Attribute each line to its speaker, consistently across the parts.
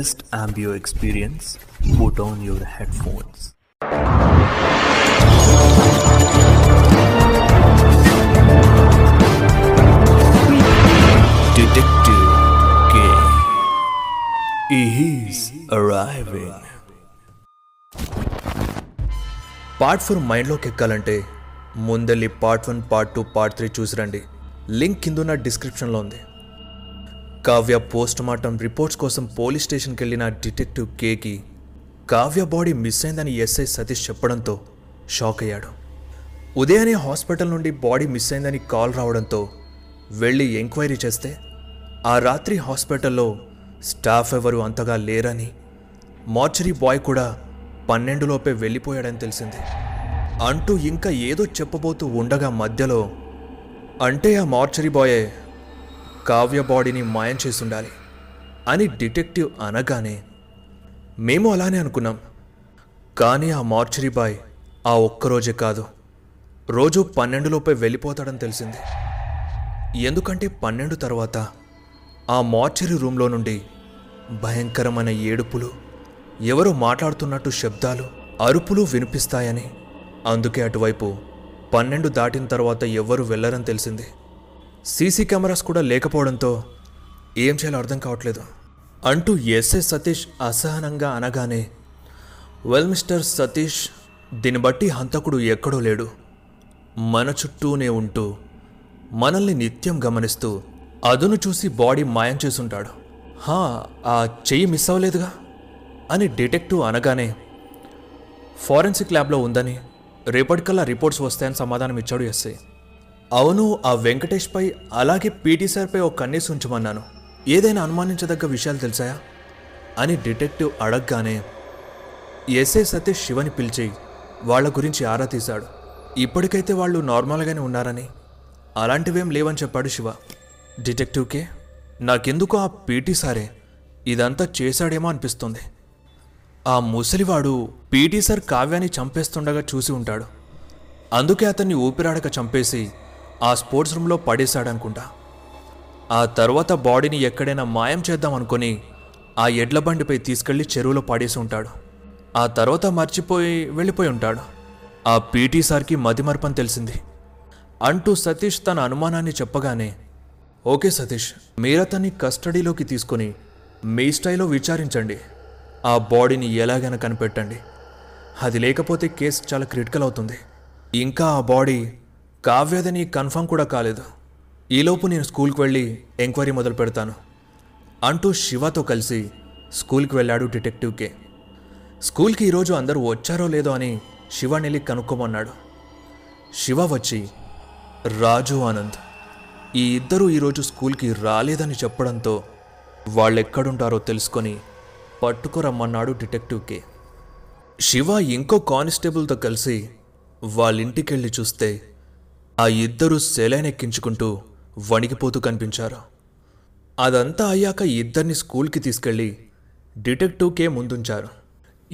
Speaker 1: best ambient experience, put on your headphones. Detective K. He's arriving.
Speaker 2: Part four మైండ్లోకి ఎక్కాలంటే ముందెళ్ళి part one part two part three చూసి రండి link కిందున్న డిస్క్రిప్షన్లో ఉంది కావ్య పోస్ట్ మార్టం రిపోర్ట్స్ కోసం పోలీస్ స్టేషన్కి వెళ్ళిన డిటెక్టివ్ కేకి. కావ్య బాడీ మిస్ అయిందని ఎస్ఐ సతీష్ చెప్పడంతో షాక్ అయ్యాడు. ఉదయాన్నే హాస్పిటల్ నుండి బాడీ మిస్ అయిందని కాల్ రావడంతో వెళ్ళి ఎంక్వైరీ చేస్తే ఆ రాత్రి హాస్పిటల్లో స్టాఫ్ ఎవరు అంతగా లేరని మార్చరీ బాయ్ కూడా పన్నెండులోపే వెళ్ళిపోయాడని తెలిసింది. అంటూ ఇంకా ఏదో చెప్పబోతూ ఉండగా మధ్యలో అంటే ఆ మార్చరీ బాయే కావ్య బాడీని మాయం చేసుండాలి అని డిటెక్టివ్ అనగానే మేము అలానే అనుకున్నాం. కానీ ఆ మార్చరీ బాయ్ ఆ ఒక్కరోజే కాదు. రోజు పన్నెండులోపే వెళ్ళిపోతాడని తెలిసింది. ఎందుకంటే పన్నెండు తర్వాత ఆ మార్చరీ రూమ్లో నుండి భయంకరమైన ఏడుపులు ఎవరో మాట్లాడుతున్నట్టు శబ్దాలు అరుపులు వినిపిస్తాయని. అందుకే అటువైపు పన్నెండు దాటిన తర్వాత ఎవ్వరూ వెళ్ళరని తెలిసింది. సీసీ కెమెరాస్ కూడా లేకపోవడంతో ఏం చేయాలో అర్థం కావట్లేదు. అంటూ ఎస్ఏ సతీష్ అసహనంగా అనగానే వెల్ మిస్టర్ సతీష్ దీన్ని బట్టి హంతకుడు ఎక్కడో లేడు. మన చుట్టూనే ఉంటూ మనల్ని నిత్యం గమనిస్తూ అదును చూసి బాడీ మాయం చేసుంటాడు హా ఆ చెయ్యి మిస్ అవ్వలేదుగా? అని డిటెక్టివ్ అనగానే ఫారెన్సిక్ ల్యాబ్లో ఉందని రేపటికల్లా రిపోర్ట్స్ వస్తాయని సమాధానం ఇచ్చాడు ఎస్ఐ అవును ఆ వెంకటేష్పై అలాగే పీటీ సార్పై ఒక కన్నేసి ఉంచమన్నాను. ఏదైనా అనుమానించదగ్గ విషయాలు తెలిసాయా? అని డిటెక్టివ్ అడగగానే ఎస్ఐ సతీష్ శివని పిలిచి వాళ్ళ గురించి ఆరా తీశాడు. ఇప్పటికైతే వాళ్ళు నార్మల్గానే ఉన్నారని. అలాంటివేం లేవని చెప్పాడు శివ. డిటెక్టివ్కే నాకెందుకు ఆ పీటీ సారే ఇదంతా చేశాడేమో అనిపిస్తుంది. ఆ ముసలివాడు పీటీ సార్ కావ్యాన్ని చంపేస్తుండగా చూసి ఉంటాడు. అందుకే అతన్ని ఊపిరాడక చంపేసి ఆ స్పోర్ట్స్ రూమ్లో పడేశాడనుకుంటా. ఆ తర్వాత బాడీని ఎక్కడైనా మాయం చేద్దాం ఆ ఎడ్ల బండిపై తీసుకెళ్ళి చెరువులో పడేసి ఉంటాడు. ఆ తర్వాత మర్చిపోయి వెళ్ళిపోయి ఉంటాడు. ఆ పీటీ సార్కి మతిమరపని తెలిసింది. అంటూ సతీష్ తన అనుమానాన్ని చెప్పగానే ఓకే సతీష్ మీరతన్ని కస్టడీలోకి తీసుకొని మీ స్టైల్లో విచారించండి. ఆ బాడీని ఎలాగైనా కనిపెట్టండి. అది లేకపోతే కేసు చాలా క్రిటికల్ అవుతుంది. ఇంకా ఆ బాడీ కావ్యదని కన్ఫర్మ్ కూడా కాలేదు. ఈలోపు నేను స్కూల్కి వెళ్ళి ఎంక్వైరీ మొదలు పెడతాను. అంటూ శివతో కలిసి స్కూల్కి వెళ్ళాడు డిటెక్టివ్ కే స్కూల్కి ఈరోజు అందరూ వచ్చారో లేదో అని శివ నెల్లి కనుక్కోమన్నాడు. శివ వచ్చి రాజు ఆనంద్ ఈ ఇద్దరూ ఈరోజు స్కూల్కి రాలేదని చెప్పడంతో వాళ్ళెక్కడుంటారో తెలుసుకొని పట్టుకురమ్మన్నాడు డిటెక్టివ్ కే శివ ఇంకో కానిస్టేబుల్తో కలిసి వాళ్ళింటికెళ్ళి చూస్తే ఆ ఇద్దరూ సెలైనెక్కించుకుంటూ వణికిపోతూ కనిపించారు. అదంతా అయ్యాక ఇద్దరిని స్కూల్కి తీసుకెళ్ళి డిటెక్టివ్కే ముందుంచారు.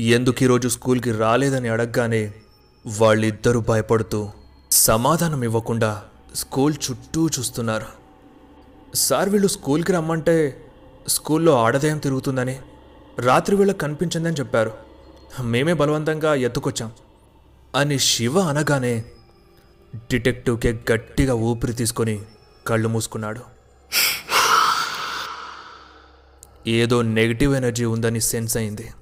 Speaker 2: ఎందుకు ఈరోజు స్కూల్కి రాలేదని అడగగానే వాళ్ళిద్దరూ భయపడుతూ సమాధానం ఇవ్వకుండా స్కూల్ చుట్టూ చూస్తున్నారు. సార్ వీళ్ళు స్కూల్కి రమ్మంటే స్కూల్లో ఆడదయం తిరుగుతుందని రాత్రి కనిపించిందని చెప్పారు. మేమే బలవంతంగా ఎత్తుకొచ్చాం. అని శివ అనగానే డిటెక్టివ్కే గట్టిగా ఊపిరి తీసుకొని కళ్ళు మూసుకున్నాడు. ఏదో నెగిటివ్ ఎనర్జీ ఉందని సెన్స్ అయింది.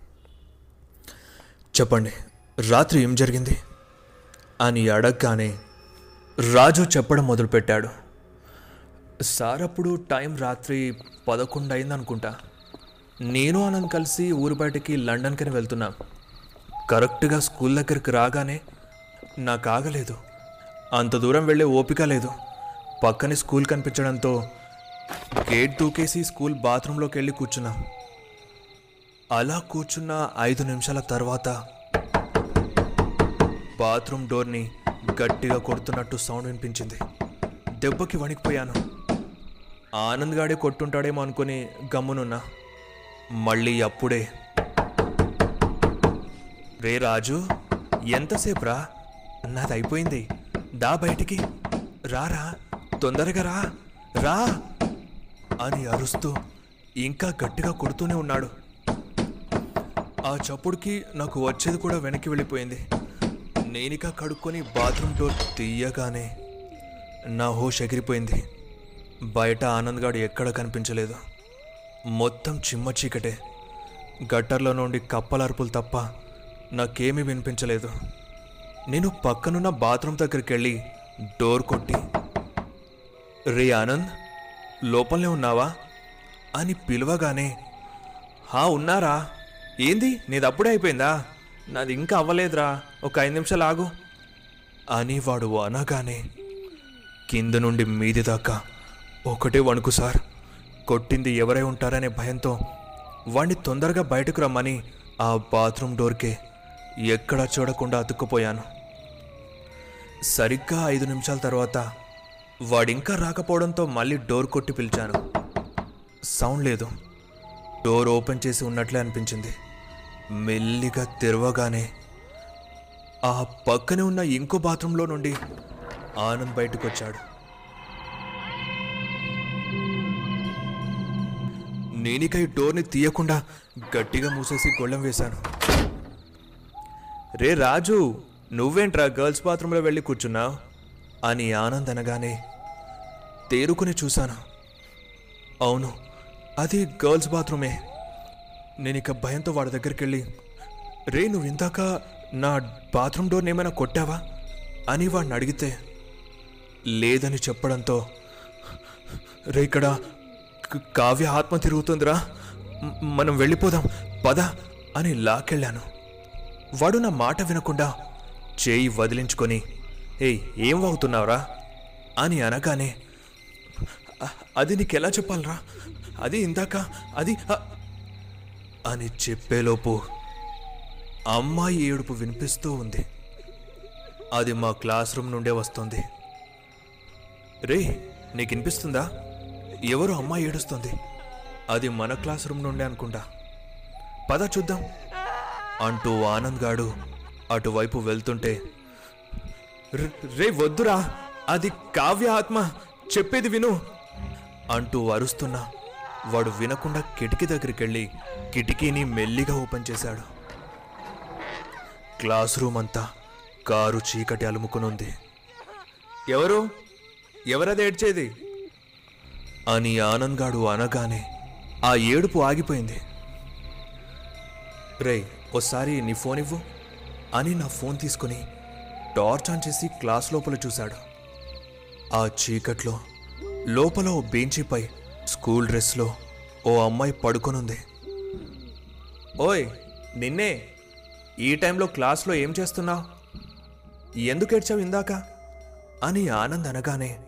Speaker 2: చెప్పండి రాత్రి ఏం జరిగింది? అని అడగగానే రాజు చెప్పడం మొదలుపెట్టాడు. సార్ అప్పుడు టైం రాత్రి పదకొండు అయింది అనుకుంటా నేను ఆనంద్ కలిసి ఊరు బయటికి లండన్కని వెళ్తున్నాం. కరెక్ట్గా స్కూల్ దగ్గరికి రాగానే నాకు ఆగలేదు. అంత దూరం వెళ్ళే ఓపిక లేదు. పక్కనే స్కూల్ కనిపించడంతో గేట్ దూకేసి స్కూల్ బాత్రూంలోకి వెళ్ళి కూర్చున్నాం. అలా కూర్చున్న ఐదు నిమిషాల తర్వాత బాత్రూమ్ డోర్ని గట్టిగా కొడుతున్నట్టు సౌండ్ వినిపించింది. దెబ్బకి వణికిపోయాను. ఆనంద్ గాడే కొట్టుంటాడేమో అనుకుని గమ్మునున్నా. మళ్ళీ అప్పుడే రే రాజు ఎంతసేపు రా నాది అయిపోయింది దా బయటికి. రారా. తొందరగా రా. రా. అని అరుస్తూ ఇంకా గట్టిగా కొడుతూనే ఉన్నాడు. ఆ చప్పుడుకి నాకు వచ్చేది కూడా వెనక్కి వెళ్ళిపోయింది. నేనిక కడుక్కొని బాత్రూమ్ డోర్ తీయగానే నా హోష్ ఎగిరిపోయింది. బయట ఆనంద్గాడు ఎక్కడ కనిపించలేదు. మొత్తం చిమ్మ చీకటే. గట్టర్లో నుండి కప్పలరుపులు తప్ప నాకేమీ వినిపించలేదు. నేను పక్కనున్న బాత్రూమ్ దగ్గరికి వెళ్ళి డోర్ కొట్టి రే ఆనంద్ లోపలనే ఉన్నావా? అని పిలవగానే హా ఉన్నారా? ఏంది? నీది అప్పుడే అయిపోయిందా? నాది ఇంకా అవ్వలేదురా. ఒక ఐదు నిమిషాలు ఆగు. అని వాడు అనగానే కింద నుండి మీది దాకా ఒకటే వణుకు సార్. కొట్టింది ఎవరై ఉంటారనే భయంతో వాణ్ణి తొందరగా బయటకు రమ్మని ఆ బాత్రూమ్ డోర్కే ఎక్కడా చూడకుండా అతుక్కుపోయాను. సరిగ్గా ఐదు నిమిషాల తర్వాత వాడింకా రాకపోవడంతో మళ్ళీ డోర్ కొట్టి పిలిచాను. సౌండ్ లేదు. డోర్ ఓపెన్ చేసి ఉన్నట్లే అనిపించింది. మెల్లిగా తెరవగానే ఆ పక్కనే ఉన్న ఇంకో బాత్రూంలో నుండి ఆనంద్ బయటకు వచ్చాడు నేనిక ఈ డోర్ని తీయకుండా గట్టిగా మూసేసి గొళ్ళెం వేశాను. రే రాజు నువ్వేంట్రా గర్ల్స్ బాత్రూంలో వెళ్ళి కూర్చున్నావు అని ఆనంద్ అనగానే తేరుకుని చూశాను. అవును అది గర్ల్స్ బాత్రూమే. నేను ఇక భయంతో వాడి దగ్గరికి వెళ్ళి రే నువ్వు ఇందాక నా బాత్రూమ్ డోర్ని ఏమైనా కొట్టావా? అని వాడిని అడిగితే లేదని చెప్పడంతో రే ఇక్కడ కావ్య ఆత్మ తిరుగుతుందిరా. మనం వెళ్ళిపోదాం పద అని లాకెళ్ళాను వాడు నా మాట వినకుండా చేయి వదిలించుకొని ఏయ్ ఏం వాగుతున్నావురా? అని అనగానే అది నీకెలా చెప్పాలరా? అది ఇందాక అది అని చెప్పేలోపు అమ్మాయి ఏడుపు వినిపిస్తూ ఉంది. అది మా క్లాస్ రూమ్ నుండే వస్తుంది. రే నీకు వినిపిస్తుందా ఎవరు అమ్మాయి ఏడుస్తుంది. అది మన క్లాస్ రూమ్ నుండే అనుకుంటా. పద చూద్దాం అంటూ ఆనంద్ గాడు అటువైపు వెళ్తుంటే "రే- వద్దురా అది కావ్య ఆత్మ చెప్పేది విను అంటూ అరుస్తున్నా వాడు వినకుండా కిటికీ దగ్గరికి వెళ్ళి కిటికీని మెల్లిగా ఓపెన్ చేశాడు. క్లాస్ రూమ్ అంతా కారు చీకటి అలుముకునుంది. ఎవరు? ఎవరది ఏడ్చేది? అని ఆనంద్గాడు అనగానే ఆ ఏడుపు ఆగిపోయింది. రే ఓసారి నీ ఫోన్ ఇవ్వు అని నా ఫోన్ తీసుకుని టార్చ్ ఆన్ చేసి క్లాస్ లోపల చూశాడు. ఆ చీకట్లో లోపల ఓ బెంచిపై స్కూల్ డ్రెస్లో ఓ అమ్మాయి పడుకొనుంది. ఓయ్ నిన్నే ఈ టైంలో క్లాస్లో ఏం చేస్తున్నావు? ఎందుకు ఏడ్చావు ఇందాక? అని ఆనంద్ అనగానే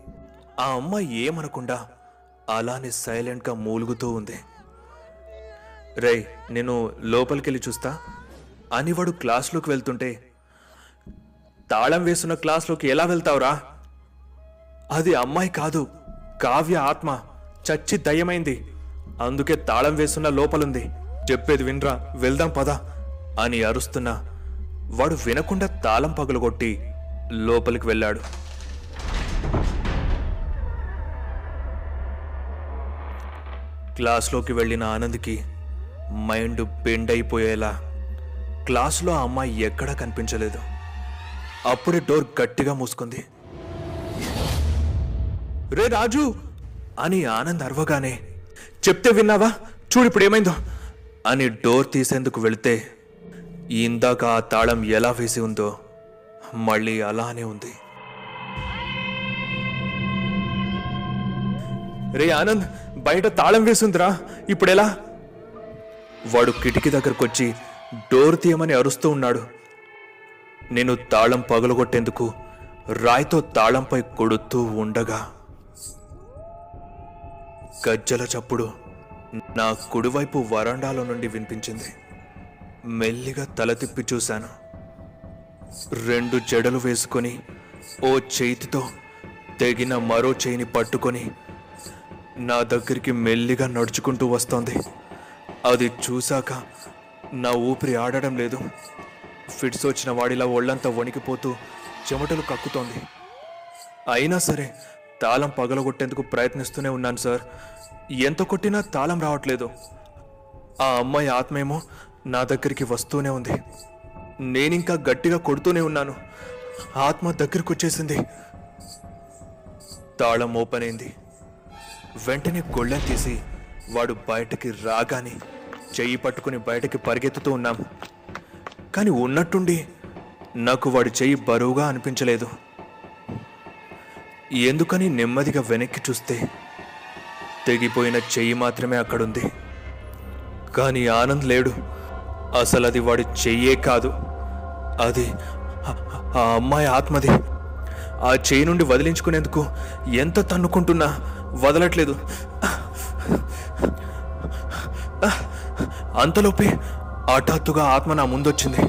Speaker 2: ఆ అమ్మాయి ఏమనకుండా అలానే సైలెంట్గా మూలుగుతూ ఉంది. రేయ్ నేను లోపలికెళ్ళి చూస్తా. అని వాడు క్లాస్లోకి వెళ్తుంటే తాళం వేస్తున్న క్లాస్లోకి ఎలా వెళ్తావురా? అది అమ్మాయి కాదు కావ్య ఆత్మ చచ్చి దయ్యమైంది. అందుకే తాళం వేస్తున్న లోపలుంది. చెప్పేది వినరా వెళ్దాం పద అని అరుస్తున్నా వాడు వినకుండా తాళం పగులగొట్టి లోపలికి వెళ్ళాడు. క్లాస్లోకి వెళ్ళిన ఆనంద్కి మైండ్ బెండ్ అయిపోయేలా క్లాస్లో ఆ అమ్మాయి ఎక్కడా కనిపించలేదు. అప్పుడే డోర్ గట్టిగా మూసుకుంది. రే రాజు! అని ఆనంద్ అరవగానే చెప్తే విన్నావా? చూడు ఇప్పుడు ఏమైందో! అని డోర్ తీసేందుకు వెళితే ఇందాక ఆ తాళం ఎలా వేసి ఉందో మళ్ళీ అలానే ఉంది. రే ఆనంద్ బయట తాళం వేసిందిరా ఇప్పుడెలా? వాడు కిటికీ దగ్గరకొచ్చి డోర్ తీయమని అరుస్తూ ఉన్నాడు. నేను తాళం పగలగొట్టేందుకు రాయితో తాళంపై కొడుతూ ఉండగా గజ్జల చప్పుడు నా కుడివైపు వరండాలో నుండి వినిపించింది. మెల్లిగా తల తిప్పి చూశాను. రెండు జడలు వేసుకొని ఓ చేతితో తెగిన మరో చేయిని పట్టుకొని నా దగ్గరికి మెల్లిగా నడుచుకుంటూ వస్తోంది. అది చూశాక నా ఊపిరి ఆడడం లేదు. ఫిట్స్ వచ్చిన వాడిలా ఒళ్ళంతా వణికిపోతూ చెమటలు కక్కుతోంది. అయినా సరే తాళం పగలగొట్టేందుకు ప్రయత్నిస్తూనే ఉన్నాను సార్. ఎంత కొట్టినా తాళం రావట్లేదు. ఆ అమ్మాయి ఆత్మేమో నా దగ్గరికి వస్తూనే ఉంది. నేనింకా గట్టిగా కొడుతూనే ఉన్నాను. ఆత్మ దగ్గరికి వచ్చేసింది తాళం ఓపెన్ అయింది. వెంటనే గొళ్ళెం తీసి వాడు బయటకి రాగానే చెయ్యి పట్టుకుని బయటకి పరిగెత్తుతూ ఉన్నాం. కానీ ఉన్నట్టుండి నాకు వాడి చెయ్యి బరువుగా అనిపించలేదు. ఎందుకని నెమ్మదిగా వెనక్కి చూస్తే తెగిపోయిన చెయ్యి మాత్రమే అక్కడుంది. కానీ ఆనంద్ లేడు. అసలు అది వాడి చెయ్యే కాదు. అది ఆ- ఆ అమ్మాయి ఆత్మది. ఆ చెయ్యి నుండి వదిలించుకునేందుకు ఎంత తన్నుకుంటున్నా వదలట్లేదు. అంతలోపే హఠాత్తుగా ఆత్మ నా ముందొచ్చింది.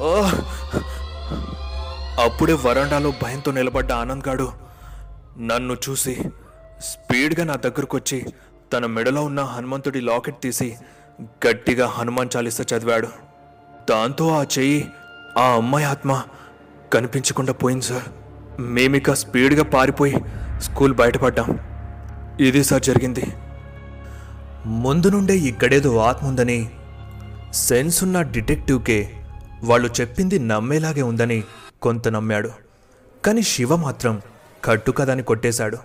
Speaker 2: ఓ! అప్పుడే వరండాలో భయంతో నిలబడ్డ ఆనంద్ గాడు నన్ను చూసి స్పీడ్గా నా దగ్గరకు వచ్చి తన మెడలో ఉన్న హనుమంతుడి లాకెట్ తీసి గట్టిగా హనుమాన్ చాలీస చదివాడు. దాంతో ఆ చెయ్యి ఆ అమ్మాయి ఆత్మ కనిపించకుండా పోయింది సార్. మేమిక స్పీడ్గా పారిపోయి స్కూల్ బయటపడ్డాం. ఇది సార్ జరిగింది. ముందు నుండే ఇక్కడేదో ఆత్మ ఉందని సెన్స్ ఉన్న డిటెక్టివ్కే వాళ్ళు చెప్పింది నమ్మేలాగే ఉందని కొంత నమ్మాడు. కానీ శివ మాత్రం కట్టు కదని కొట్టేశాడు.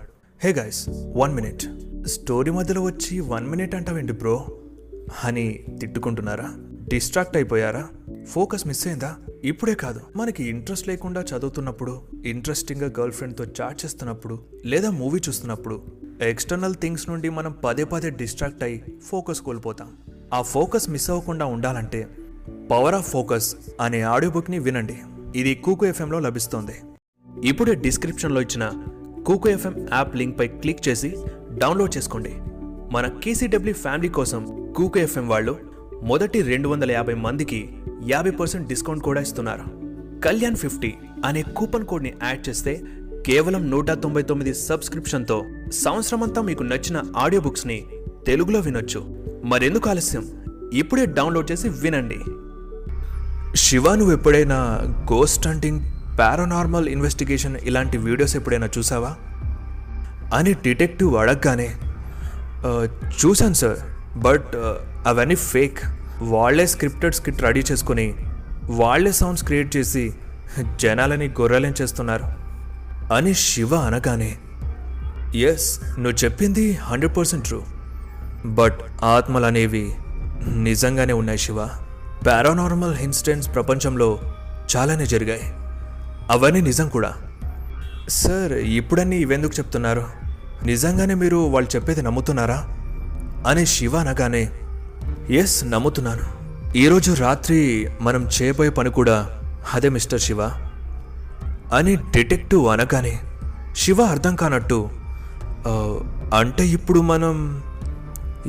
Speaker 2: Hey guys one minute. Story మధ్యలో వచ్చి వన్ మినిట్ అంటావేంటి బ్రో? అని తిట్టుకుంటున్నారా? డిస్ట్రాక్ట్ అయిపోయారా? ఫోకస్ మిస్ అయిందా? ఇప్పుడే కాదు. మనకి ఇంట్రెస్ట్ లేకుండా చదువుతున్నప్పుడు ఇంట్రెస్టింగ్గా గర్ల్ ఫ్రెండ్తో చాట్ చేస్తున్నప్పుడు లేదా మూవీ చూస్తున్నప్పుడు ఎక్స్టర్నల్ థింగ్స్ నుండి మనం పదే పదే డిస్ట్రాక్ట్ అయ్యి ఫోకస్ కోల్పోతాం. ఆ ఫోకస్ మిస్ అవ్వకుండా ఉండాలంటే పవర్ ఆఫ్ ఫోకస్ అనే ఆడియో బుక్ని వినండి. ఇది కూకు ఎఫ్ఎంలో లభిస్తోంది. ఇప్పుడే డిస్క్రిప్షన్లో ఇచ్చిన కూకు ఎఫ్ఎం యాప్ లింక్పై క్లిక్ చేసి డౌన్లోడ్ చేసుకోండి. మన కేసీడబ్ల్యూ ఫ్యామిలీ కోసం కూకు ఎఫ్ఎం వాళ్ళు మొదటి రెండు వందల యాభై మందికి యాభై పర్సెంట్ డిస్కౌంట్ కూడా ఇస్తున్నారు. కళ్యాణ్ ఫిఫ్టీ అనే కూపన్ కోడ్ని యాడ్ చేస్తే కేవలం నూట తొంభై తొమ్మిది సబ్స్క్రిప్షన్తో సంవత్సరమంతా మీకు నచ్చిన ఆడియో బుక్స్ని తెలుగులో వినొచ్చు. మరెందుకు ఆలస్యం? ఇప్పుడే డౌన్లోడ్ చేసి వినండి. శివ నువ్వు ఎప్పుడైనా గోస్ట్ హంటింగ్ పారానార్మల్ ఇన్వెస్టిగేషన్ ఇలాంటి వీడియోస్ ఎప్పుడైనా చూసావా? అని డిటెక్టివ్ అడగగానే చూశాను సార్ బట్ అవన్నీ ఫేక్ వాళ్ళే స్క్రిప్టెడ్ స్క్రిప్ట్ రెడీ చేసుకుని వాళ్ళే సౌండ్స్ క్రియేట్ చేసి జనాలని గొర్రెలం చేస్తున్నారు? అని శివ అనగానే ఎస్ నువ్వు చెప్పింది హండ్రెడ్ పర్సెంట్ ట్రూ బట్ ఆత్మలు అనేవి నిజంగానే ఉన్నాయి శివ. పారానార్మల్ ఇన్సిడెంట్స్ ప్రపంచంలో చాలానే జరిగాయి. అవన్నీ నిజం కూడా. సార్ ఇప్పుడన్నీ ఇవెందుకు చెప్తున్నారు? నిజంగానే మీరు వాళ్ళు చెప్పేది నమ్ముతున్నారా? అని శివ అనగానే ఎస్ నమ్ముతున్నాను. ఈరోజు రాత్రి మనం చేయబోయే పని కూడా అదే మిస్టర్ శివ. అని డిటెక్టివ్ అనగానే శివ అర్థం కానట్టు అంటే ఇప్పుడు మనం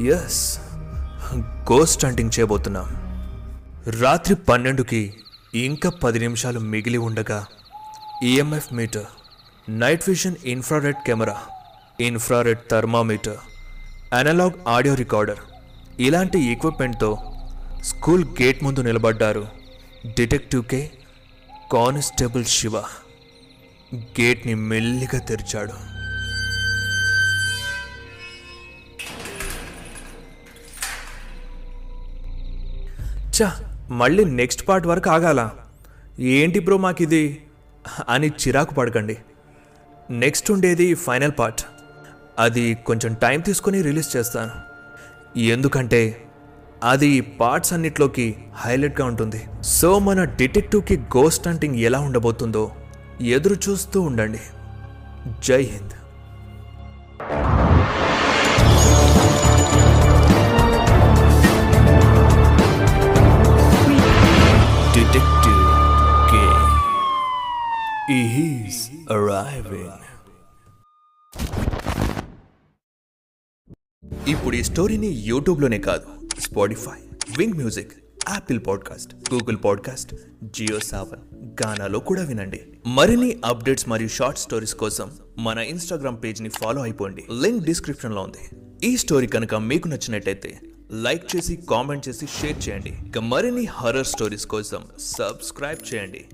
Speaker 2: ఎస్ గోస్ట్ హంటింగ్ చేయబోతున్నాం. రాత్రి పన్నెండుకి ఇంకా పది నిమిషాలు మిగిలి ఉండగా EMF meter night vision infrared camera infrared thermometer analogue audio recorder ఇలాంటి ఎక్విప్మెంట్తో స్కూల్ గేట్ ముందు నిలబడ్డారు డిటెక్టివ్ కే కానిస్టేబుల్ శివ. గేట్ని మెల్లిగా తెరిచాడు. చా మళ్ళీ నెక్స్ట్ పార్ట్ వరకు ఆగాల? ఏంటి బ్రో మాకిది? అని చిరాకు పడకండి. నెక్స్ట్ ఉండేది ఫైనల్ పార్ట్. అది కొంచెం టైం తీసుకొని రిలీజ్ చేస్తాను. ఎందుకంటే అది పార్ట్స్ అన్నిట్లోకి హైలైట్గా ఉంటుంది. సో మన డిటెక్టివ్కి గోస్ట్ హంటింగ్ ఎలా ఉండబోతుందో ఎదురు చూస్తూ ఉండండి. జై హింద్. అరైవింగ్ ఇప్పుడు ఈ స్టోరీని యూట్యూబ్లోనే కాదు Spotify Wynk music Apple podcast Google podcast Jio Saavn గానాలో కూడా వినండి. మరిన్ని అప్డేట్స్ మరియు షార్ట్ స్టోరీస్ కోసం మన ఇన్స్టాగ్రామ్ పేజ్ని ఫాలో అయిపోండి. లింక్ డిస్క్రిప్షన్లో ఉంది. ఈ స్టోరీ కనుక మీకు నచ్చినట్టయితే లైక్ చేసి కామెంట్ చేసి షేర్ చేయండి. ఇక మరిన్ని హర్రర్ స్టోరీస్ కోసం సబ్స్క్రైబ్ చేయండి.